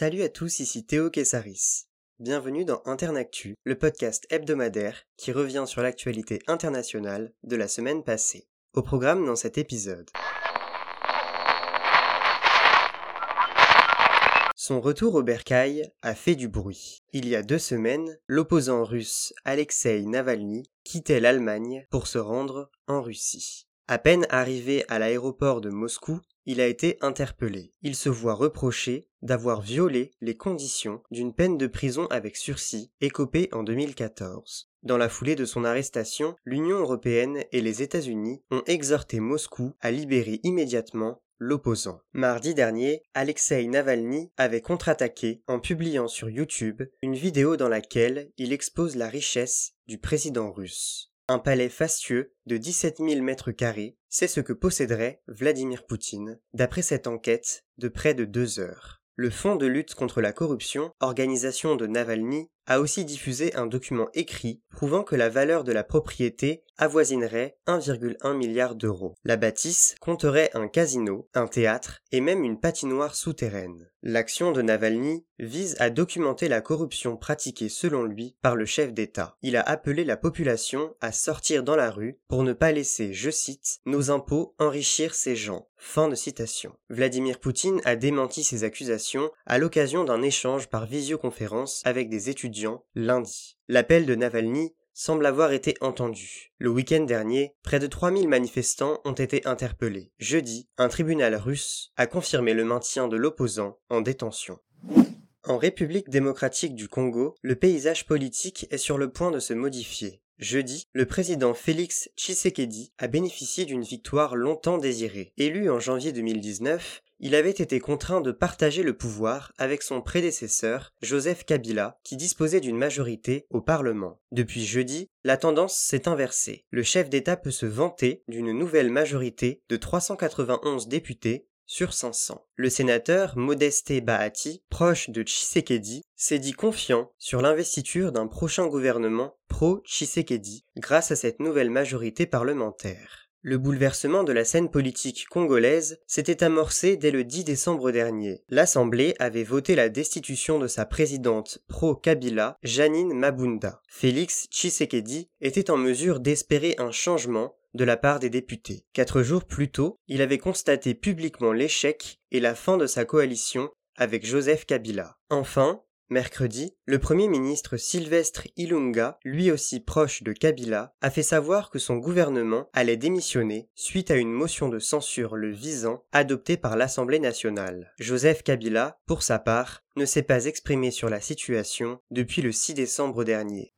Salut à tous, ici Théo Kessaris. Bienvenue dans Internactu, le podcast hebdomadaire qui revient sur l'actualité internationale de la semaine passée. Au programme dans cet épisode. Son retour au bercail a fait du bruit. Il y a deux semaines, l'opposant russe Alexei Navalny quittait l'Allemagne pour se rendre en Russie. À peine arrivé à l'aéroport de Moscou, il a été interpellé. Il se voit reprocher d'avoir violé les conditions d'une peine de prison avec sursis écopée en 2014. Dans la foulée de son arrestation, l'Union européenne et les États-Unis ont exhorté Moscou à libérer immédiatement l'opposant. Mardi dernier, Alexei Navalny avait contre-attaqué en publiant sur YouTube une vidéo dans laquelle il expose la richesse du président russe. Un palais fastueux de 17 000 mètres carrés, c'est ce que posséderait Vladimir Poutine, d'après cette enquête de près de deux heures. Le Fonds de lutte contre la corruption, organisation de Navalny, a aussi diffusé un document écrit prouvant que la valeur de la propriété avoisinerait 1,1 milliard d'euros. La bâtisse compterait un casino, un théâtre et même une patinoire souterraine. L'action de Navalny vise à documenter la corruption pratiquée selon lui par le chef d'État. Il a appelé la population à sortir dans la rue pour ne pas laisser, je cite, nos impôts enrichir ces gens. Fin de citation. Vladimir Poutine a démenti ces accusations à l'occasion d'un échange par visioconférence avec des étudiants lundi. L'appel de Navalny semble avoir été entendu. Le week-end dernier, près de 3000 manifestants ont été interpellés. Jeudi, un tribunal russe a confirmé le maintien de l'opposant en détention. En République démocratique du Congo, le paysage politique est sur le point de se modifier. Jeudi, le président Félix Tshisekedi a bénéficié d'une victoire longtemps désirée. Élu en janvier 2019, il avait été contraint de partager le pouvoir avec son prédécesseur, Joseph Kabila, qui disposait d'une majorité au Parlement. Depuis jeudi, la tendance s'est inversée. Le chef d'État peut se vanter d'une nouvelle majorité de 391 députés sur 500. Le sénateur Modeste Bahati, proche de Tshisekedi, s'est dit confiant sur l'investiture d'un prochain gouvernement pro-Tshisekedi grâce à cette nouvelle majorité parlementaire. Le bouleversement de la scène politique congolaise s'était amorcé dès le 10 décembre dernier. L'Assemblée avait voté la destitution de sa présidente pro-Kabila, Janine Mabunda. Félix Tshisekedi était en mesure d'espérer un changement de la part des députés. Quatre jours plus tôt, il avait constaté publiquement l'échec et la fin de sa coalition avec Joseph Kabila. Enfin, Mercredi, le Premier ministre Sylvestre Ilunga, lui aussi proche de Kabila, a fait savoir que son gouvernement allait démissionner suite à une motion de censure le visant adoptée par l'Assemblée nationale. Joseph Kabila, pour sa part, ne s'est pas exprimé sur la situation depuis le 6 décembre dernier.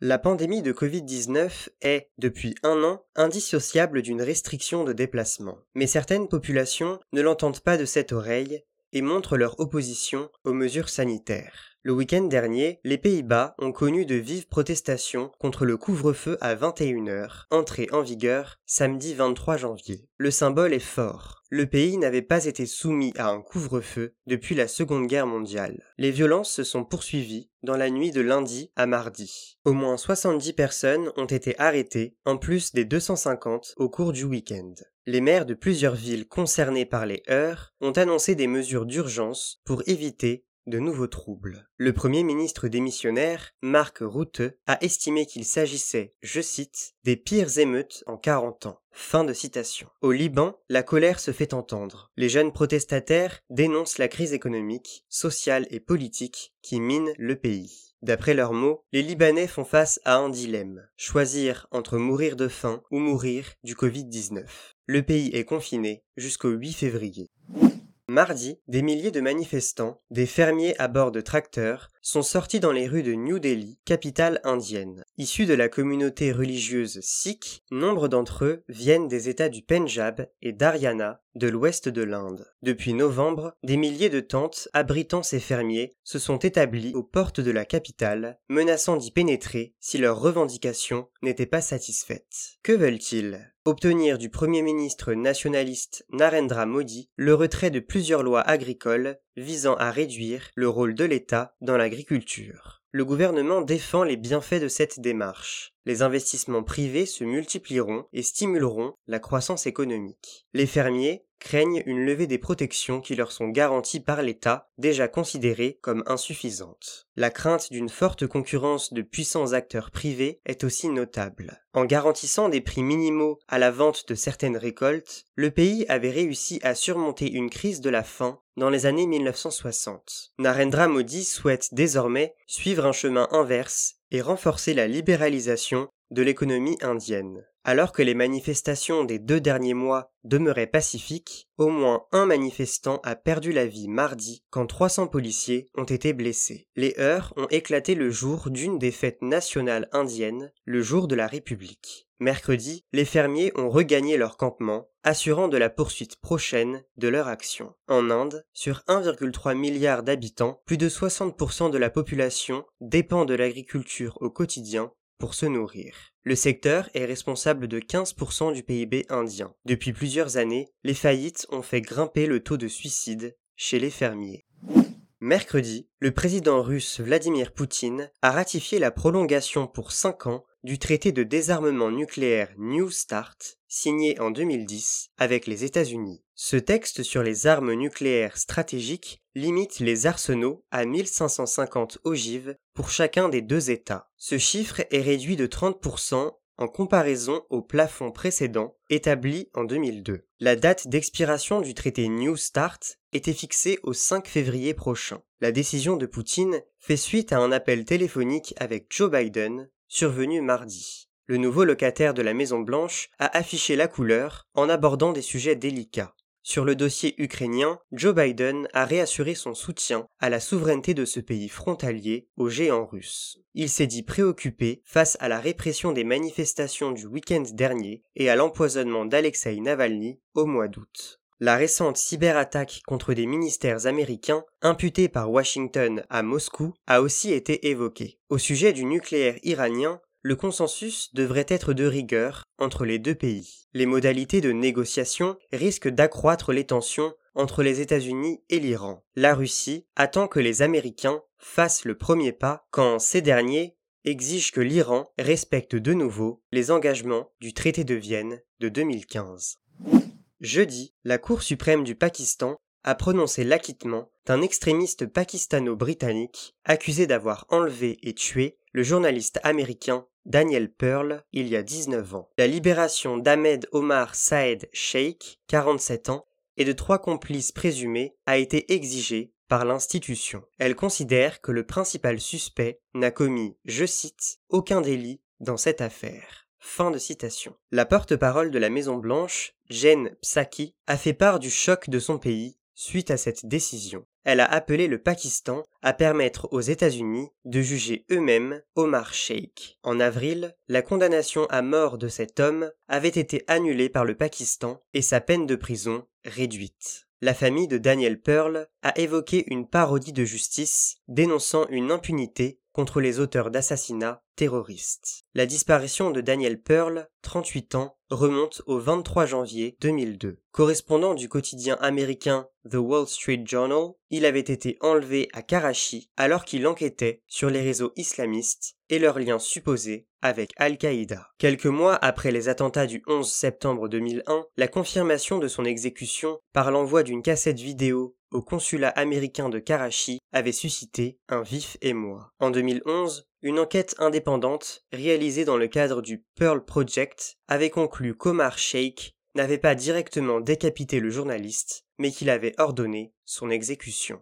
La pandémie de Covid-19 est, depuis un an, indissociable d'une restriction de déplacement. Mais certaines populations ne l'entendent pas de cette oreille et montrent leur opposition aux mesures sanitaires. Le week-end dernier, les Pays-Bas ont connu de vives protestations contre le couvre-feu à 21h, entré en vigueur samedi 23 janvier. Le symbole est fort. Le pays n'avait pas été soumis à un couvre-feu depuis la Seconde Guerre mondiale. Les violences se sont poursuivies dans la nuit de lundi à mardi. Au moins 70 personnes ont été arrêtées, en plus des 250 au cours du week-end. Les maires de plusieurs villes concernées par les heurts ont annoncé des mesures d'urgence pour éviter de nouveaux troubles. Le premier ministre démissionnaire, Marc Rutte, a estimé qu'il s'agissait, je cite, des pires émeutes en 40 ans. Fin de citation. Au Liban, la colère se fait entendre. Les jeunes protestataires dénoncent la crise économique, sociale et politique qui mine le pays. D'après leurs mots, les Libanais font face à un dilemme. Choisir entre mourir de faim ou mourir du Covid-19. Le pays est confiné jusqu'au 8 février. Mardi, des milliers de manifestants, des fermiers à bord de tracteurs, sont sortis dans les rues de New Delhi, capitale indienne. Issus de la communauté religieuse sikh, nombre d'entre eux viennent des États du Pendjab et d'Haryana, de l'ouest de l'Inde. Depuis novembre, des milliers de tentes abritant ces fermiers se sont établies aux portes de la capitale, menaçant d'y pénétrer si leurs revendications n'étaient pas satisfaites. Que veulent-ils? Obtenir du Premier ministre nationaliste Narendra Modi le retrait de plusieurs lois agricoles visant à réduire le rôle de l'État dans l'agriculture. Le gouvernement défend les bienfaits de cette démarche. Les investissements privés se multiplieront et stimuleront la croissance économique. Les fermiers craignent une levée des protections qui leur sont garanties par l'État, déjà considérées comme insuffisantes. La crainte d'une forte concurrence de puissants acteurs privés est aussi notable. En garantissant des prix minimaux à la vente de certaines récoltes, le pays avait réussi à surmonter une crise de la faim dans les années 1960. Narendra Modi souhaite désormais suivre un chemin inverse et renforcer la libéralisation de l'économie indienne. Alors que les manifestations des deux derniers mois demeuraient pacifiques, au moins un manifestant a perdu la vie mardi quand 300 policiers ont été blessés. Les heurts ont éclaté le jour d'une des fêtes nationales indiennes, le jour de la République. Mercredi, les fermiers ont regagné leur campement, assurant de la poursuite prochaine de leur action. En Inde, sur 1,3 milliard d'habitants, plus de 60% de la population dépend de l'agriculture au quotidien pour se nourrir. Le secteur est responsable de 15% du PIB indien. Depuis plusieurs années, les faillites ont fait grimper le taux de suicide chez les fermiers. Mercredi, le président russe Vladimir Poutine a ratifié la prolongation pour 5 ans du traité de désarmement nucléaire New START, signé en 2010 avec les États-Unis. Ce texte sur les armes nucléaires stratégiques limite les arsenaux à 1550 ogives pour chacun des deux États. Ce chiffre est réduit de 30% en comparaison au plafond précédent établi en 2002. La date d'expiration du traité New START était fixée au 5 février prochain. La décision de Poutine fait suite à un appel téléphonique avec Joe Biden survenu mardi. Le nouveau locataire de la Maison Blanche a affiché la couleur en abordant des sujets délicats. Sur le dossier ukrainien, Joe Biden a réassuré son soutien à la souveraineté de ce pays frontalier au géant russe. Il s'est dit préoccupé face à la répression des manifestations du week-end dernier et à l'empoisonnement d'Alexei Navalny au mois d'août. La récente cyberattaque contre des ministères américains imputée par Washington à Moscou a aussi été évoquée. Au sujet du nucléaire iranien, le consensus devrait être de rigueur entre les deux pays. Les modalités de négociation risquent d'accroître les tensions entre les États-Unis et l'Iran. La Russie attend que les Américains fassent le premier pas quand ces derniers exigent que l'Iran respecte de nouveau les engagements du traité de Vienne de 2015. Jeudi, la Cour suprême du Pakistan a prononcé l'acquittement d'un extrémiste pakistano-britannique accusé d'avoir enlevé et tué le journaliste américain Daniel Pearl il y a 19 ans. La libération d'Ahmed Omar Saed Sheikh, 47 ans, et de trois complices présumés a été exigée par l'institution. Elle considère que le principal suspect n'a commis, je cite, aucun délit dans cette affaire. Fin de citation. La porte-parole de la Maison Blanche, Jen Psaki, a fait part du choc de son pays suite à cette décision. Elle a appelé le Pakistan à permettre aux États-Unis de juger eux-mêmes Omar Sheikh. En avril, la condamnation à mort de cet homme avait été annulée par le Pakistan et sa peine de prison réduite. La famille de Daniel Pearl a évoqué une parodie de justice dénonçant une impunité contre les auteurs d'assassinats terroristes. La disparition de Daniel Pearl, 38 ans, remonte au 23 janvier 2002. Correspondant du quotidien américain The Wall Street Journal, il avait été enlevé à Karachi alors qu'il enquêtait sur les réseaux islamistes et leurs liens supposés avec Al-Qaïda. Quelques mois après les attentats du 11 septembre 2001, la confirmation de son exécution par l'envoi d'une cassette vidéo au consulat américain de Karachi avait suscité un vif émoi. En 2011, une enquête indépendante, réalisée dans le cadre du Pearl Project, avait conclu qu'Omar Sheikh n'avait pas directement décapité le journaliste, mais qu'il avait ordonné son exécution.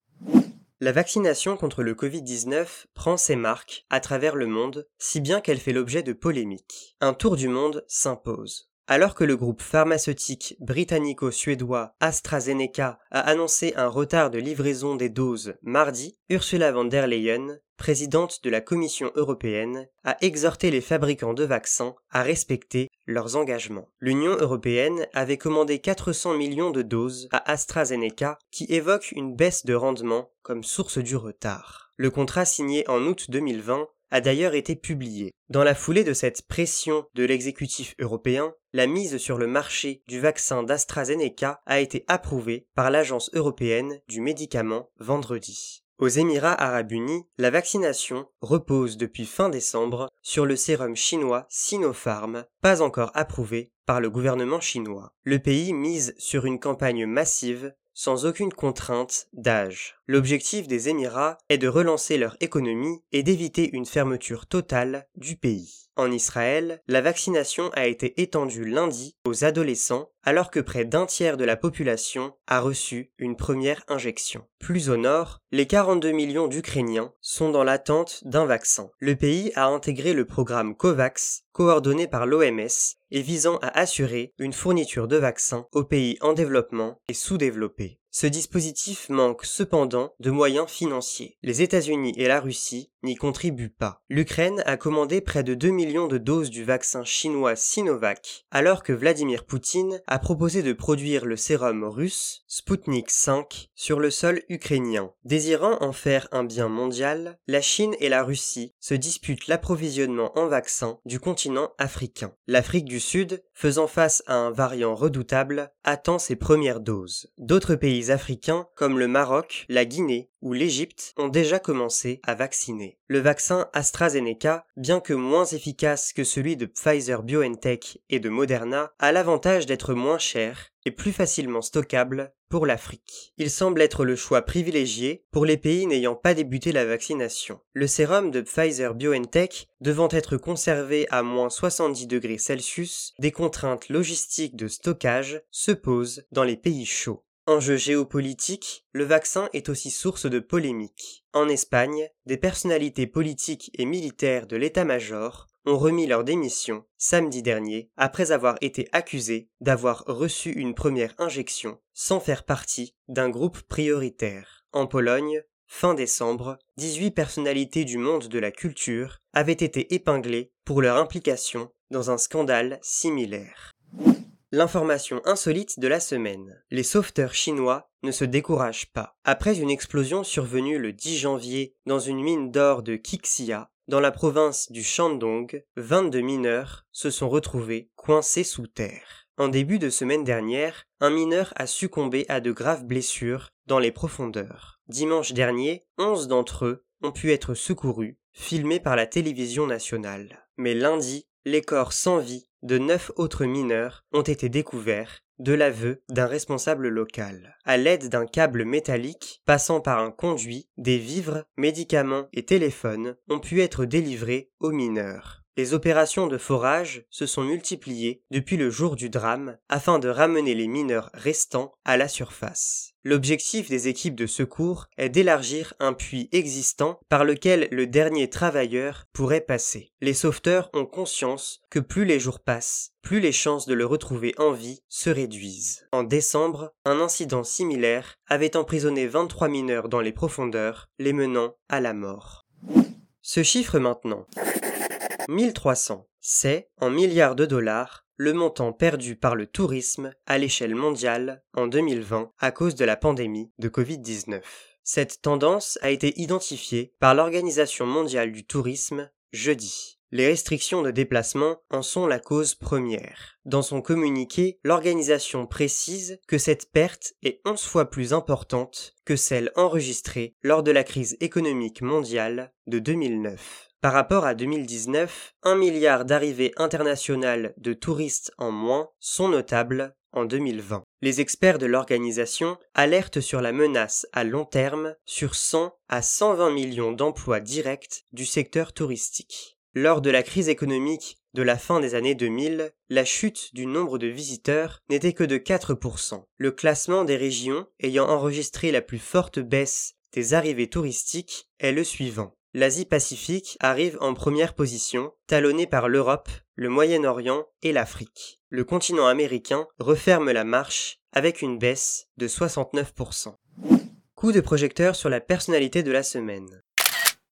La vaccination contre le Covid-19 prend ses marques à travers le monde, si bien qu'elle fait l'objet de polémiques. Un tour du monde s'impose. Alors que le groupe pharmaceutique britannico-suédois AstraZeneca a annoncé un retard de livraison des doses mardi, Ursula von der Leyen, présidente de la Commission européenne, a exhorté les fabricants de vaccins à respecter leurs engagements. L'Union européenne avait commandé 400 millions de doses à AstraZeneca qui évoque une baisse de rendement comme source du retard. Le contrat signé en août 2020 a d'ailleurs été publié. Dans la foulée de cette pression de l'exécutif européen, la mise sur le marché du vaccin d'AstraZeneca a été approuvée par l'Agence européenne du médicament vendredi. Aux Émirats arabes unis, la vaccination repose depuis fin décembre sur le sérum chinois Sinopharm, pas encore approuvé par le gouvernement chinois. Le pays mise sur une campagne massive sans aucune contrainte d'âge. L'objectif des Émirats est de relancer leur économie et d'éviter une fermeture totale du pays. En Israël, la vaccination a été étendue lundi aux adolescents alors que près d'un tiers de la population a reçu une première injection. Plus au nord, les 42 millions d'Ukrainiens sont dans l'attente d'un vaccin. Le pays a intégré le programme COVAX, coordonné par l'OMS, et visant à assurer une fourniture de vaccins aux pays en développement et sous-développés. Ce dispositif manque cependant de moyens financiers. Les États-Unis et la Russie n'y contribuent pas. L'Ukraine a commandé près de 2 millions de doses du vaccin chinois Sinovac, alors que Vladimir Poutine a proposé de produire le sérum russe Sputnik 5 sur le sol ukrainien. Désirant en faire un bien mondial, la Chine et la Russie se disputent l'approvisionnement en vaccins du continent africain. L'Afrique du Sud, faisant face à un variant redoutable, attend ses premières doses. D'autres pays africains comme le Maroc, la Guinée ou l'Égypte ont déjà commencé à vacciner. Le vaccin AstraZeneca, bien que moins efficace que celui de Pfizer BioNTech et de Moderna, a l'avantage d'être moins cher et plus facilement stockable pour l'Afrique. Il semble être le choix privilégié pour les pays n'ayant pas débuté la vaccination. Le sérum de Pfizer BioNTech devant être conservé à moins 70 degrés Celsius, des contraintes logistiques de stockage se posent dans les pays chauds. Enjeu géopolitique, le vaccin est aussi source de polémiques. En Espagne, des personnalités politiques et militaires de l'état-major ont remis leur démission samedi dernier après avoir été accusés d'avoir reçu une première injection sans faire partie d'un groupe prioritaire. En Pologne, fin décembre, 18 personnalités du monde de la culture avaient été épinglées pour leur implication dans un scandale similaire. L'information insolite de la semaine. Les sauveteurs chinois ne se découragent pas. Après une explosion survenue le 10 janvier dans une mine d'or de Kixia, dans la province du Shandong, 22 mineurs se sont retrouvés coincés sous terre. En début de semaine dernière, un mineur a succombé à de graves blessures dans les profondeurs. Dimanche dernier, 11 d'entre eux ont pu être secourus, filmés par la télévision nationale. Mais lundi, les corps sans vie de neuf autres mineurs ont été découverts de l'aveu d'un responsable local. À l'aide d'un câble métallique passant par un conduit, des vivres, médicaments et téléphones ont pu être délivrés aux mineurs. Les opérations de forage se sont multipliées depuis le jour du drame afin de ramener les mineurs restants à la surface. L'objectif des équipes de secours est d'élargir un puits existant par lequel le dernier travailleur pourrait passer. Les sauveteurs ont conscience que plus les jours passent, plus les chances de le retrouver en vie se réduisent. En décembre, un incident similaire avait emprisonné 23 mineurs dans les profondeurs, les menant à la mort. Ce chiffre maintenant. 1300. C'est, en milliards de dollars, le montant perdu par le tourisme à l'échelle mondiale en 2020 à cause de la pandémie de Covid-19. Cette tendance a été identifiée par l'Organisation mondiale du tourisme jeudi. Les restrictions de déplacement en sont la cause première. Dans son communiqué, l'organisation précise que cette perte est 11 fois plus importante que celle enregistrée lors de la crise économique mondiale de 2009. Par rapport à 2019, un milliard d'arrivées internationales de touristes en moins sont notables en 2020. Les experts de l'organisation alertent sur la menace à long terme sur 100 à 120 millions d'emplois directs du secteur touristique. Lors de la crise économique de la fin des années 2000, la chute du nombre de visiteurs n'était que de 4%. Le classement des régions ayant enregistré la plus forte baisse des arrivées touristiques est le suivant. L'Asie-Pacifique arrive en première position, talonnée par l'Europe, le Moyen-Orient et l'Afrique. Le continent américain referme la marche avec une baisse de 69%. Coup de projecteur sur la personnalité de la semaine.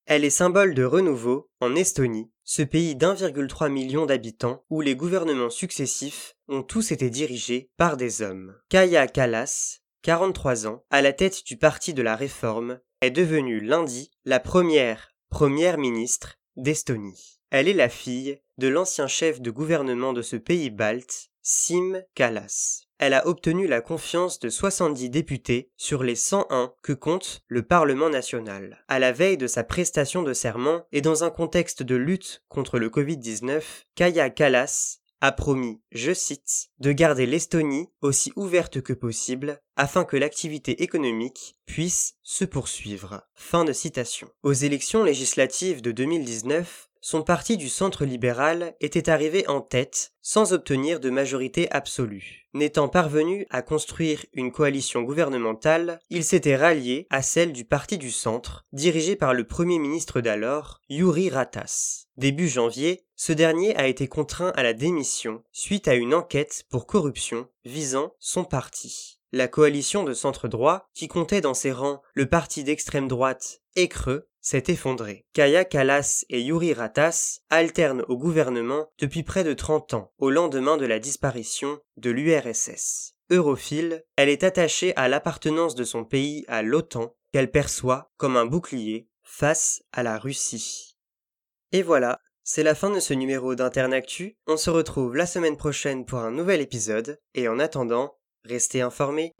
Elle est symbole de renouveau en Estonie, ce pays d'1,3 million d'habitants où les gouvernements successifs ont tous été dirigés par des hommes. Kaya Kallas, 43 ans, à la tête du Parti de la Réforme, est devenue lundi la première première ministre d'Estonie. Elle est la fille de l'ancien chef de gouvernement de ce pays balte, Sim Kalas. Elle a obtenu la confiance de 70 députés sur les 101 que compte le Parlement national. À la veille de sa prestation de serment et dans un contexte de lutte contre le Covid-19, Kaya Kalas a promis, je cite, de garder l'Estonie aussi ouverte que possible afin que l'activité économique puisse se poursuivre. Fin de citation. Aux élections législatives de 2019, son parti du centre libéral était arrivé en tête sans obtenir de majorité absolue. N'étant parvenu à construire une coalition gouvernementale, il s'était rallié à celle du parti du centre, dirigé par le premier ministre d'alors, Yuri Ratas. Début janvier, ce dernier a été contraint à la démission suite à une enquête pour corruption visant son parti. La coalition de centre droit, qui comptait dans ses rangs le parti d'extrême droite et Creux, s'est effondrée. Kaya Kalas et Yuri Ratas alternent au gouvernement depuis près de 30 ans, au lendemain de la disparition de l'URSS. Europhile, elle est attachée à l'appartenance de son pays à l'OTAN, qu'elle perçoit comme un bouclier face à la Russie. Et voilà, c'est la fin de ce numéro d'Internactu. On se retrouve la semaine prochaine pour un nouvel épisode, et en attendant, restez informés.